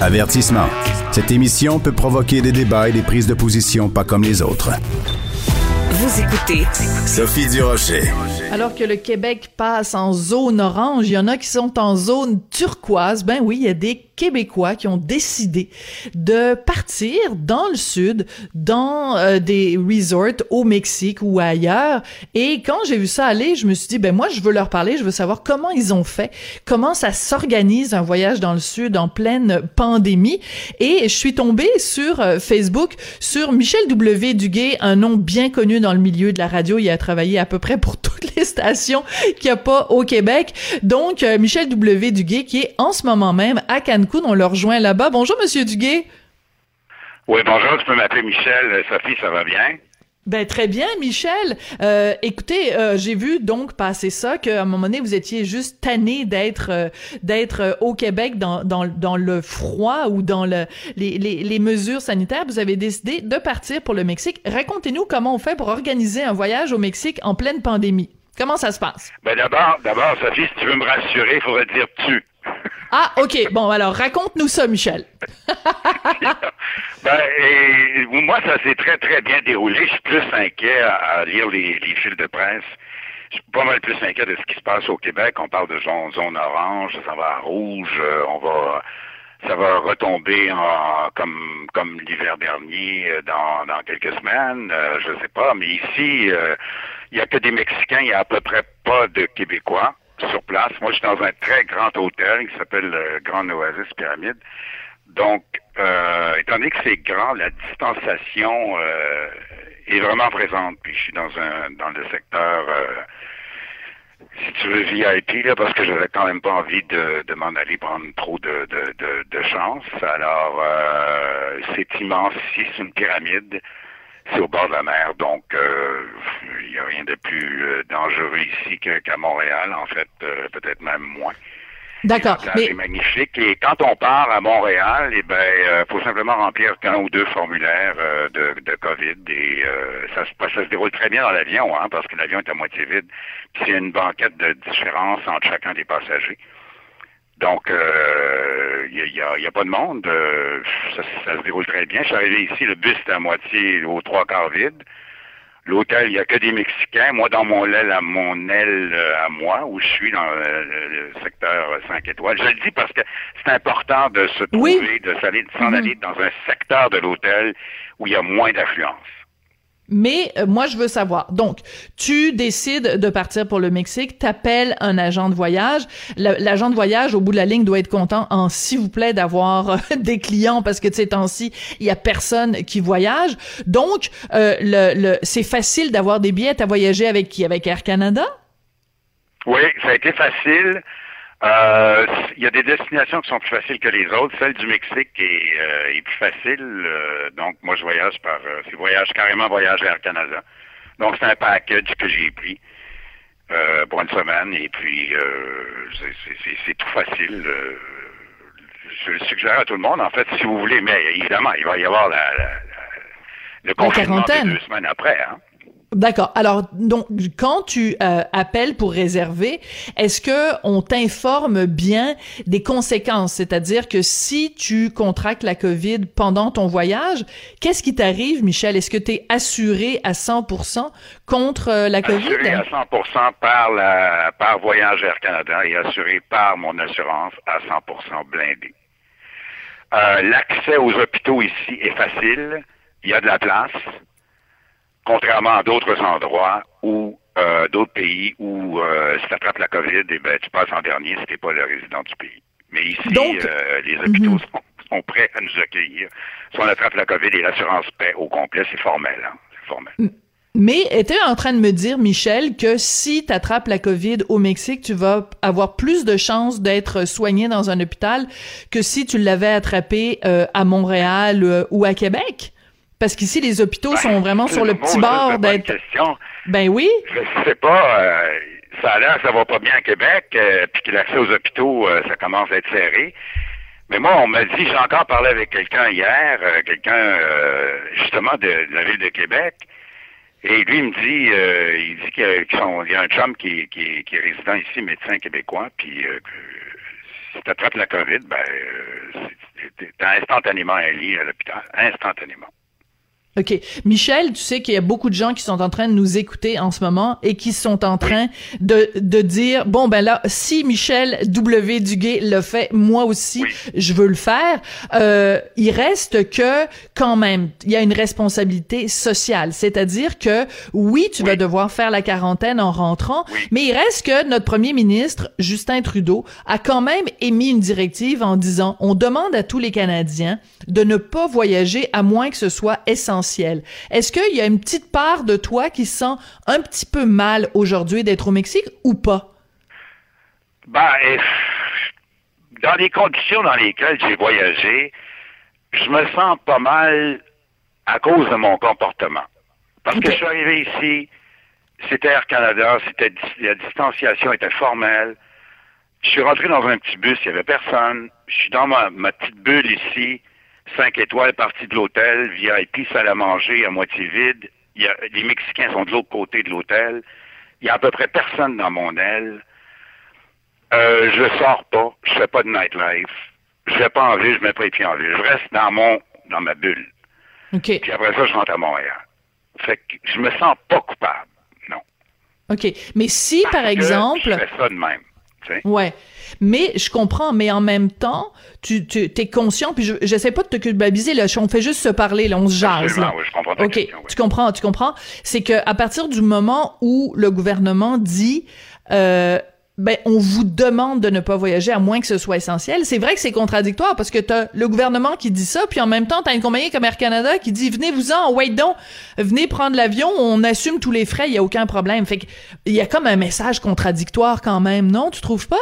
Avertissement. Cette émission peut provoquer des débats et des prises de position pas comme les autres. Vous écoutez Sophie Durocher. Alors que le Québec passe en zone orange, il y en a qui sont en zone turquoise. Ben oui, il y a des Québécois qui ont décidé de partir dans le sud, dans euh, des resorts au Mexique ou ailleurs. Et quand j'ai vu ça aller, je me suis dit, ben moi, je veux leur parler, je veux savoir comment ils ont fait, comment ça s'organise un voyage dans le sud en pleine pandémie. Et je suis tombée sur euh, Facebook sur Michel W. Duguay, un nom bien connu dans le milieu de la radio. Il a travaillé à peu près pour toutes les stations qu'il n'y a pas au Québec. Donc, euh, Michel W. Duguay, qui est en ce moment même à Cancun, on le rejoint là-bas. Bonjour, Monsieur Duguay. Oui, bonjour, tu peux m'appeler Michel. Sophie, ça va bien? Ben très bien, Michel. Euh, écoutez, euh, j'ai vu donc passer ça qu'à un moment donné vous étiez juste tanné d'être euh, d'être au Québec dans, dans, dans le froid ou dans le, les, les, les, mesures sanitaires. Vous avez décidé de partir pour le Mexique. Racontez-nous comment on fait pour organiser un voyage au Mexique en pleine pandémie. Comment ça se passe? Ben d'abord, d'abord, Sophie, si tu veux me rassurer, il faudrait dire tu. Ah, OK. Bon, alors, raconte-nous ça, Michel. ben, et, moi, ça s'est très, très bien déroulé. Je suis plus inquiet à, lire les, les, fils de presse. Je suis pas mal plus inquiet de ce qui se passe au Québec. On parle de zone, zone orange, ça va à rouge, euh, on va ça va retomber en, comme comme l'hiver dernier euh, dans, dans quelques semaines, euh, je sais pas, mais ici il y a que des Mexicains, il y a à peu près pas de Québécois sur place. Moi, je suis dans un très grand hôtel qui s'appelle le Grand Oasis Pyramide. Donc, euh, étant donné que c'est grand, la distanciation euh, est vraiment présente. Puis je suis dans un dans le secteur, euh, si tu veux, VIP, là, parce que j'avais quand même pas envie de, de m'en aller prendre trop de, de, de, de chance. Alors, euh, c'est immense ici, c'est une pyramide c'est au bord de la mer, donc euh, il n'y a rien de plus euh, dangereux ici qu'à Montréal, en fait, euh, peut-être même moins. D'accord. C'est magnifique. Et quand on part à Montréal, eh ben, faut simplement remplir qu'un ou deux formulaires de, de COVID et ça, se, ça se déroule très bien dans l'avion, hein, parce que l'avion est à moitié vide. Puis il y a une banquette de différence entre chacun des passagers. Donc, il euh, n'y a, y a, pas de monde. Euh, ça, ça, se déroule très bien. Je suis arrivé ici, le bus est à moitié aux trois quarts vide. L'hôtel, il n'y a que des Mexicains. Moi, dans mon aile, à mon aile euh, à moi, où je suis dans le, secteur 5 étoiles. Je le dis parce que c'est important de se trouver, de s'en aller mm-hmm. dans un secteur de l'hôtel où il y a moins d'affluence. Mais euh, moi, je veux savoir. Donc, tu décides de partir pour le Mexique, t'appelles un agent de voyage. L'agent de voyage, au bout de la ligne, doit être content, en s'il vous plaît, d'avoir euh, des clients parce que de ces temps-ci, il y a personne qui voyage. Donc, euh, le, c'est facile d'avoir des billets. à voyager avec qui? Avec Air Canada? Oui, ça a été facile. Euh, il y a des destinations qui sont plus faciles que les autres. Celle du Mexique est, euh, est plus facile. Euh, donc, moi, je voyage par... c'est voyage carrément voyage Air Canada. Donc, c'est un package que j'ai pris pour une semaine. Et puis, c'est tout facile. je le suggère à tout le monde, en fait, si vous voulez. Mais évidemment, il va y avoir la, la, le confinement deux semaines après. Hein? D'accord. Alors, donc, quand tu euh, appelles pour réserver, est-ce que on t'informe bien des conséquences? C'est-à-dire que si tu contractes la COVID pendant ton voyage, qu'est-ce qui t'arrive, Michel? Est-ce que tu es assuré à 100% contre euh, la COVID? Assuré à 100% par la par Voyage Air Canada et assuré par mon assurance à 100% blindé. Euh, l'accès aux hôpitaux ici est facile. Il y a de la place contrairement à d'autres endroits où euh, d'autres pays où euh, si tu attrapes la COVID, eh ben, tu passes en dernier si tu n'es pas le résident du pays. Mais ici, euh, les hôpitaux mhm. sont, prêts à nous accueillir. Si on attrape la COVID et l'assurance paie au complet, c'est formel. Hein? Formel. Mais étais en train de me dire, Michel, que si tu attrapes la COVID au Mexique, tu vas avoir plus de chances d'être soigné dans un hôpital que si tu l'avais attrapé euh, à Montréal ou à Québec? Parce qu'ici, les hôpitaux sont Ben, vraiment sur le petit bord d'être... Ben oui. Je sais pas, euh, ça a l'air ça va pas bien à Québec, euh, puis que l'accès aux hôpitaux, euh, ça commence à être serré. Mais moi, on m'a dit, j'ai encore parlé avec quelqu'un hier, euh, quelqu'un euh, justement de, de la ville de Québec, et lui il me dit, euh, il dit qu'il y a, sont- y un chum qui, qui, qui est résident ici, médecin québécois, puis euh, que si tu attrapes la COVID, ben, euh, t'as instantanément un lit à l'hôpital, instantanément. OK. Michel, tu sais qu'il y a beaucoup de gens qui sont en train de nous écouter en ce moment et qui sont en train de, de dire, bon, ben là, si Michel W. Duguay le fait, moi aussi, Oui. je veux le faire. Euh, il reste que, quand même, il y a une responsabilité sociale. C'est-à-dire que, oui, tu vas devoir faire la quarantaine en rentrant, Oui. mais il reste que notre premier ministre, Justin Trudeau, a quand même émis une directive en disant, on demande à tous les Canadiens de ne pas voyager à moins que ce soit essentiel. Est-ce qu'il y a une petite part de toi qui sent un petit peu mal aujourd'hui d'être au Mexique ou pas? Ben, dans les conditions dans lesquelles j'ai voyagé, je me sens pas mal à cause de mon comportement. Parce que je suis arrivé ici, c'était Air Canada, c'était la distanciation était formelle. Je suis rentré dans un petit bus, il n'y avait personne. Je suis dans ma, ma petite bulle ici, cinq étoiles, partie de l'hôtel, VIP, salle à manger à moitié vide. Il y a, les Mexicains sont de l'autre côté de l'hôtel. Il y a à peu près personne dans mon aile. Euh, je sors pas, je fais pas de nightlife. Je vais pas en ville, je mets pas les pieds en ville. Je reste dans mon, dans ma bulle. OK. Puis après ça, je rentre à Montréal. Fait que je me sens pas coupable. Non. OK. Mais si, par que exemple... Je fais ça de même. Tu sais. Ouais. Mais je comprends, mais en même temps, tu, tu es conscient, puis je j'essaie pas de te culpabiliser, là, on fait juste se parler, là, on se jase. Là. oui, je comprends ta OK, question, oui. tu comprends, tu comprends? C'est que à partir du moment où le gouvernement dit euh, ben on vous demande de ne pas voyager à moins que ce soit essentiel. C'est vrai que c'est contradictoire parce que t'as le gouvernement qui dit ça, puis en même temps t'as une compagnie comme Air Canada qui dit venez vous en, wait donc, venez prendre l'avion, on assume tous les frais, il y a aucun problème. Fait que il y a comme un message contradictoire quand même, non? Tu trouves pas?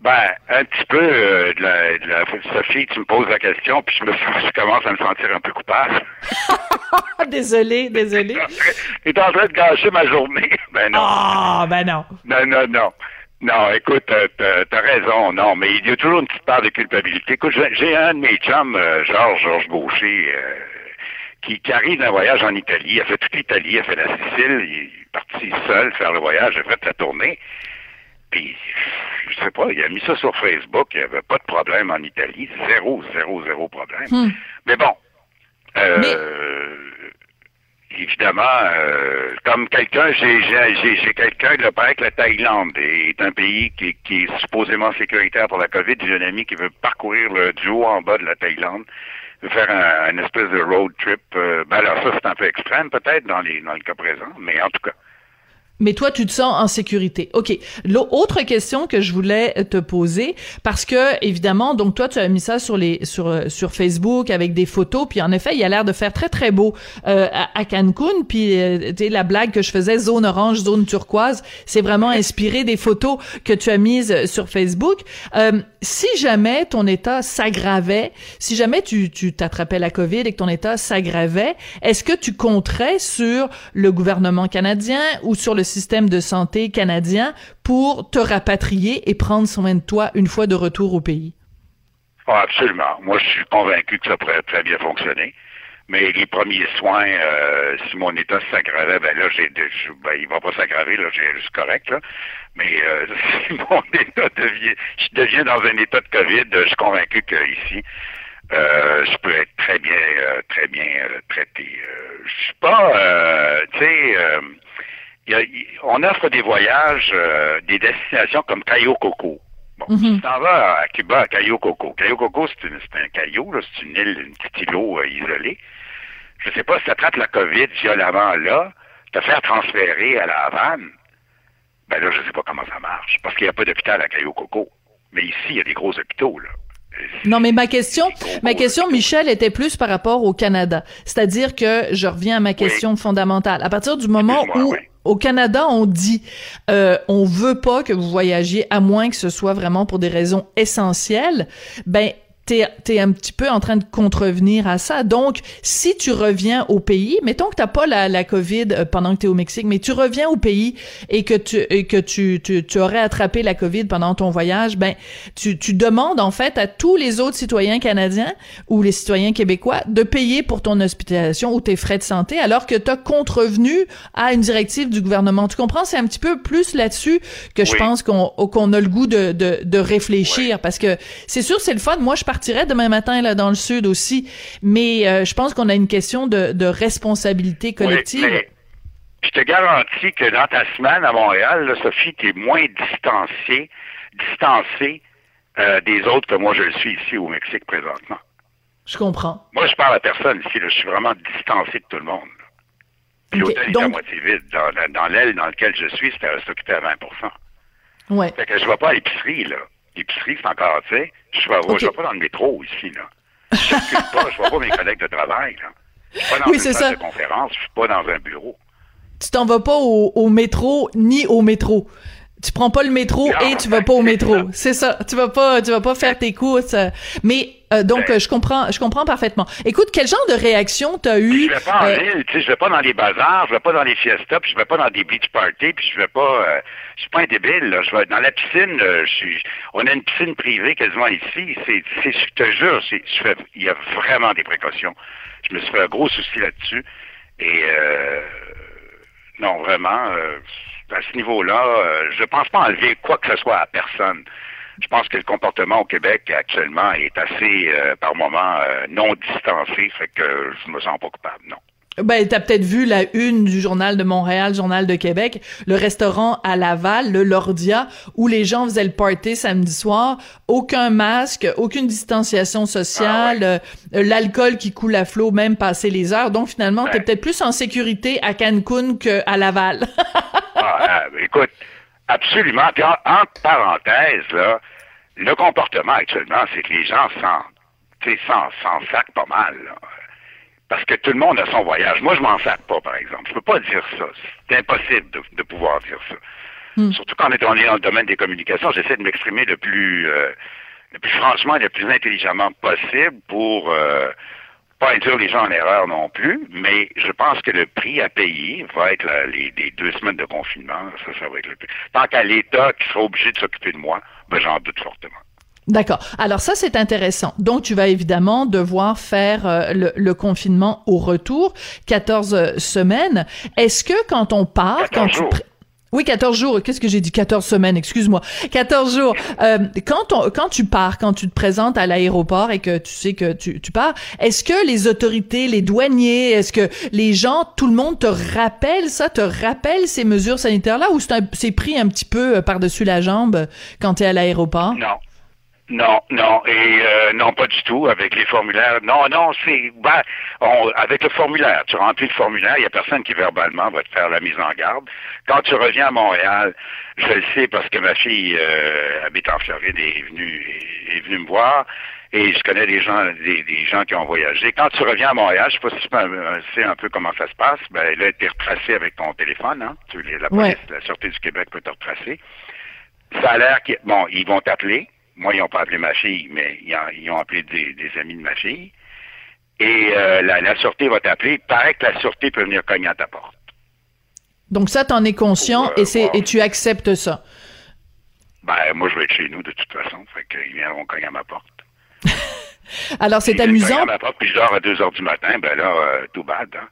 Ben, un petit peu euh, de, la, de la Sophie, tu me poses la question, puis je me sens, je commence à me sentir un peu coupable. Désolé, désolé. Il est en train de gâcher ma journée. Ben non. Ah, ben non. Non, non, non. Non, écoute, euh, t'as t'as raison, non, mais il y a toujours une petite part de culpabilité. Écoute, j'ai- un de mes chums, euh, Georges, Georges Gaucher, euh, qui, qui arrive d'un voyage en Italie. Il a fait toute l'Italie, il a fait la Sicile, il est parti seul faire le voyage, il a fait la tournée. Puis, je sais pas, il a mis ça sur Facebook, il n'y avait pas de problème en Italie, zéro, zéro, zéro problème. Hmm. Mais bon, euh, évidemment, euh, comme quelqu'un, j'ai quelqu'un de paraît que la Thaïlande est un pays qui, qui est supposément sécuritaire pour la COVID. J'ai un ami qui veut parcourir le, du haut en bas de la Thaïlande, veut faire un, un espèce de road trip. Euh, ben alors ça, c'est un peu extrême peut-être dans les dans le cas présent, mais en tout cas. Mais toi, tu te sens en sécurité. OK. L'autre question que je voulais te poser, parce que, évidemment, donc toi, tu as mis ça sur les sur euh, sur Facebook avec des photos, puis en effet, il a l'air de faire très, très beau euh, à, à Cancun, puis euh, tu sais, la blague que je faisais, zone orange, zone turquoise, c'est vraiment inspiré des photos que tu as mises sur Facebook. Euh, si jamais ton état s'aggravait, si jamais tu tu t'attrapais la COVID et que ton état s'aggravait, est-ce que tu compterais sur le gouvernement canadien ou sur le système de santé canadien pour te rapatrier et prendre soin de toi une fois de retour au pays? Ah, absolument. Moi, je suis convaincu que ça pourrait très bien fonctionner. Mais les premiers soins, euh, si mon état s'aggravait, ben là, j'ai, ben, il va pas s'aggraver, là, c'est correct, là. Mais euh, si mon état devient, je deviens dans un état de COVID, je suis convaincu qu'ici, euh, je peux être très bien, très bien traité. Je suis pas, tu sais, y a- il- on offre des voyages, euh, des destinations comme Cayo Coco. Bon, Mhm. tu t'en vas à Cuba, à Cayo Coco. Cayo Coco, c'est, un caillou, c'est une île, une petite îlot euh, isolé. Je sais pas si tu attrapes la COVID violemment là, te faire transférer à la Havane, ben là, je sais pas comment ça marche, parce qu'il n'y a pas d'hôpital à Cayo Coco. Mais ici, il y a des gros hôpitaux, là. Non, mais ma question, ma question, Michel, était plus par rapport au Canada. C'est-à-dire que je reviens à ma question fondamentale. À partir du moment où au Canada, on dit euh, on veut pas que vous voyagiez à moins que ce soit vraiment pour des raisons essentielles. Ben t'es es un petit peu en train de contrevenir à ça. Donc, si tu reviens au pays, mettons que t'as pas la, la COVID euh, pendant que tu es au Mexique, mais tu reviens au pays et que tu et que tu, tu, tu, aurais attrapé la COVID pendant ton voyage, ben tu, tu demandes en fait à tous les autres citoyens canadiens ou les citoyens québécois de payer pour ton hospitalisation ou tes frais de santé alors que tu as contrevenu à une directive du gouvernement. Tu comprends? C'est un petit peu plus là-dessus que je pense qu'on qu'on a le goût de, de, de réfléchir parce que c'est sûr, c'est le fun. Moi, je partirais demain matin là dans le sud aussi, mais euh, je pense qu'on a une question de, de responsabilité collective. Oui, mais je te garantis que dans ta semaine à Montréal, là, Sophie, tu es moins distancié, distancé euh, des autres que moi je le suis ici au Mexique présentement. Je comprends. Moi, je parle à personne ici. Là. Je suis vraiment distancé de tout le monde. Puis okay. l'hôtel est à moitié vide. Dans, dans l'aile dans laquelle je suis, c'était occupé à 20 Ouais. Fait que je ne vais pas à l'épicerie, là l'épicerie, c'est encore, tu sais. Je ne vais, pas dans le métro ici, là. Je ne pas, je vois pas mes collègues de travail, là. Je suis pas dans oui, une salle de conférence, je suis pas dans un bureau. Tu t'en vas pas au, au, métro ni au métro. Tu prends pas le métro non, et tu vas pas au métro. C'est ça. Tu vas pas, tu vas pas faire tes courses. Mais euh, donc Ben. je comprends, je comprends parfaitement. Écoute, quel genre de réaction t'as eu Je vais pas en euh, ville, tu sais, je vais pas dans les bazars, je vais pas dans les fiestas, puis je vais pas dans des beach parties, puis je vais pas, euh, je suis pas un débile, là. Je vais dans la piscine, euh, je suis, on a une piscine privée quasiment ici. C'est, c'est, je te jure, c'est, je fais, il y a vraiment des précautions. Je me suis fait un gros souci là-dessus, et euh, non, vraiment, euh, à ce niveau-là, euh, je pense pas enlever quoi que ce soit à personne. Je pense que le comportement au Québec actuellement est assez, euh, par moments, euh, non distancé, fait que je me sens pas coupable, non. Ben, t'as peut-être vu la une du Journal de Montréal, Journal de Québec, le restaurant à Laval, le Lordia, où les gens faisaient le party samedi soir, aucun masque, aucune distanciation sociale, Ah euh, l'alcool qui coule à flot, même passé les heures. Donc finalement, t'es peut-être plus en sécurité à Cancun qu'à Laval. Ah, euh, écoute, absolument. Puis en, entre parenthèses, là, le comportement actuellement, c'est que les gens s'en, s'en, s'en sacent pas mal. là. Parce que tout le monde a son voyage. Moi, je m'en sac pas, par exemple. Je peux pas dire ça. C'est impossible de, de pouvoir dire ça. Hmm. Surtout quand on est, on est dans le domaine des communications, j'essaie de m'exprimer le plus, euh, le plus franchement et le plus intelligemment possible pour euh, pas induire les gens en erreur non plus, mais je pense que le prix à payer va être la- les, les deux semaines de confinement. Ça, ça va être le prix. Tant qu'à l'État qui sera obligé de s'occuper de moi, ben, j'en doute fortement. D'accord. Alors ça, c'est intéressant. Donc, tu vas évidemment devoir faire euh, le, le confinement au retour, 14 semaines. Est-ce que quand on part, 14 quand tu... jours. Oui, 14 jours. Qu'est-ce que j'ai dit? 14 semaines, excuse-moi. 14 jours. Euh, quand, on, quand tu pars, quand tu te présentes à l'aéroport et que tu sais que tu, tu pars, est-ce que les autorités, les douaniers, est-ce que les gens, tout le monde te rappelle ça, te rappelle ces mesures sanitaires-là ou c'est pris un petit peu euh, par-dessus la jambe euh, quand tu es à l'aéroport? Non. Non, non, et euh, non, pas du tout, avec les formulaires. Non, non, c'est ben, on- avec le formulaire. Tu remplis le formulaire, il n'y a personne qui verbalement va te faire la mise en garde. Quand tu reviens à Montréal, je le sais parce que ma fille euh, habite en Floride et est venue, est venue me voir. Et je connais des gens, des, des gens qui ont voyagé. Quand tu reviens à Montréal, je sais pas si tu peux, euh, sais un peu comment ça se passe. Ben là, tu es retracé avec ton téléphone. Hein? Tu, la police, Ouais. la Sûreté du Québec peut te retracer. Ça a l'air qu'ils bon, ils vont t'appeler. Moi, ils n'ont pas appelé ma fille, mais ils ont, ils ont appelé des, des amis de ma fille. Et euh, la, la sûreté va t'appeler. Il paraît que la sûreté peut venir cogner à ta porte. Donc ça, t'en es conscient Pour, euh, et c'est et tu acceptes ça? Ben, moi, je vais être chez nous de toute façon. Fait qu'ils viendront cogner à ma porte. Alors c'est amusant. à ma porte, puis je dors à 2 heures du matin, ben là, euh, tout bad. Hein?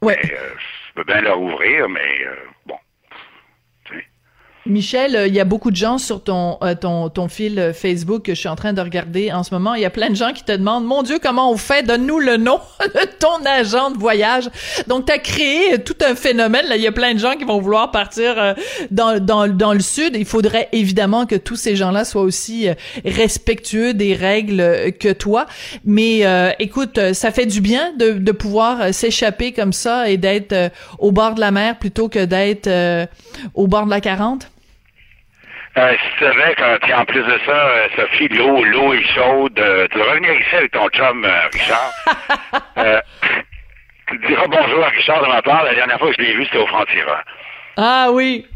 Ouais. Mais, je peux bien leur ouvrir, mais bon. Michel, euh, il y a beaucoup de gens sur ton euh, ton ton fil Facebook que je suis en train de regarder en ce moment. Il y a plein de gens qui te demandent, mon Dieu, comment on fait? Donne-nous le nom de ton agent de voyage. Donc, tu as créé tout un phénomène. Là, il y a plein de gens qui vont vouloir partir euh, dans dans dans le sud. Il faudrait évidemment que tous ces gens-là soient aussi respectueux des règles que toi. Mais euh, écoute, ça fait du bien de de pouvoir s'échapper comme ça et d'être au bord de la mer plutôt que d'être euh, au bord de la 40. Euh, tu savais qu'en plus de ça, euh, Sophie, l'eau, l'eau est chaude. Euh, tu vas revenir ici avec ton chum, euh, Richard. euh, tu diras bonjour à Richard de ma part. La dernière fois que je l'ai vu, c'était au Franc-Tireur. Ah oui.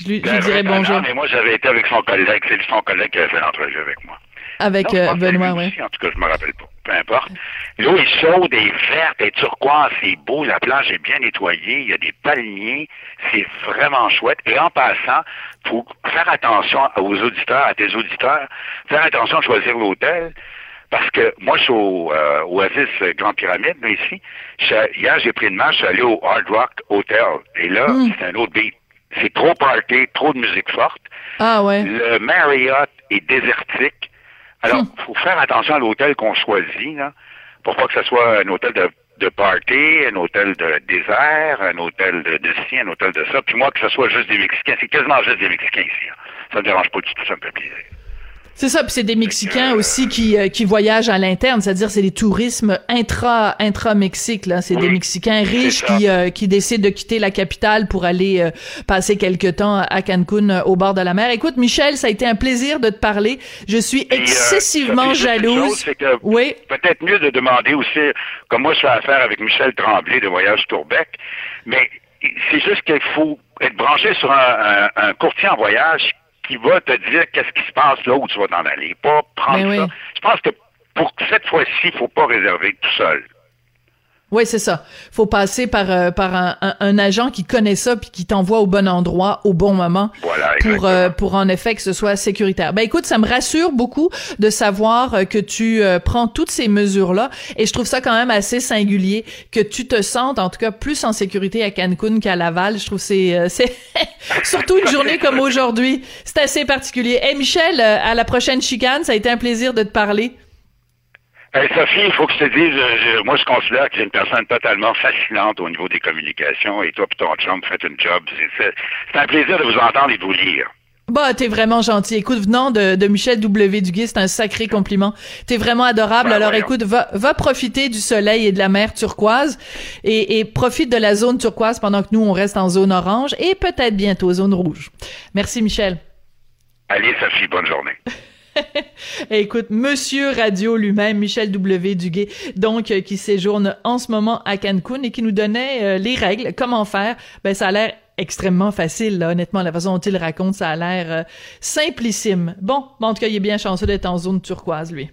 Je lui, je lui Ben, dirai vraiment, bonjour. Mais moi, j'avais été avec son collègue. C'est son collègue qui avait fait l'entrevue avec moi. Avec Non, euh, Benoît, aussi, En tout cas, je me rappelle pas. Peu importe. L'eau est chaude, elle est verte, elle est turquoise, c'est beau. La plage est bien nettoyée. Il y a des palmiers. C'est vraiment chouette. Et en passant, faut faire attention aux auditeurs, à tes auditeurs, faire attention à choisir l'hôtel. Parce que moi, je suis au euh, Oasis Grand Pyramide, là, ici. Je hier, j'ai pris une marche, je suis allé au Hard Rock Hotel. Et là, Hmm. c'est un autre beat. C'est trop party, trop de musique forte. Ah ouais. Le Marriott est désertique. Alors, Hmm. faut faire attention à l'hôtel qu'on choisit, là, pour pas que ce soit un hôtel de, de party, un hôtel de désert, un hôtel de, de ci, un hôtel de ça. Puis moi, que ce soit juste des Mexicains. C'est quasiment juste des Mexicains ici. là. Ça me dérange pas du tout, ça me fait plaisir. C'est ça, puis c'est des Mexicains aussi qui euh, qui voyagent à l'interne, c'est-à-dire c'est des tourismes intra intra Mexique là, c'est Oui, des Mexicains riches qui euh, qui décident de quitter la capitale pour aller euh, passer quelque temps à Cancun euh, au bord de la mer. Écoute Michel, ça a été un plaisir de te parler. Je suis euh, excessivement jalouse. chose, c'est que Oui. Peut-être mieux de demander aussi, comme moi je fais affaire avec Michel Tremblay de Voyage Tourbec, mais c'est juste qu'il faut être branché sur un, un- un courtier en voyage qui va te dire qu'est-ce qui se passe là où tu vas t'en aller. Pas prendre Ben ça. oui. Je pense que pour cette fois-ci, il faut pas réserver tout seul. Oui, c'est ça. Faut passer par euh, par un, un- un agent qui connaît ça puis qui t'envoie au bon endroit au bon moment Voilà, pour euh, pour en effet que ce soit sécuritaire. Ben écoute, ça me rassure beaucoup de savoir euh, que tu euh, prends toutes ces mesures là et je trouve ça quand même assez singulier que tu te sentes en tout cas plus en sécurité à Cancun qu'à Laval. Je trouve c'est euh, c'est surtout une journée comme aujourd'hui, c'est assez particulier. Et Michel, euh, à la prochaine chicane, ça a été un plaisir de te parler. Hey, Sophie, il faut que je te dise, euh, je- moi je considère que j'ai une personne totalement fascinante au niveau des communications et toi et ton chum faites une job. C'est- C'est c'est un plaisir de vous entendre et de vous lire. Bah, t'es vraiment gentil. Écoute, venant de, de Michel W. Duguay, c'est un sacré compliment. T'es vraiment adorable. Ben, Alors, voyons. écoute, va, va profiter du soleil et de la mer turquoise et, et profite de la zone turquoise pendant que nous, on reste en zone orange et peut-être bientôt zone rouge. Merci, Michel. Allez, Sophie, bonne journée. Écoute, Monsieur Radio lui-même, Michel W. Duguay, donc euh, qui séjourne en ce moment à Cancun et qui nous donnait euh, les règles, comment faire. Ben ça a l'air extrêmement facile, honnêtement, la façon dont il raconte, ça a l'air euh, simplissime. Bon, bon, en tout cas, il est bien chanceux d'être en zone turquoise, lui.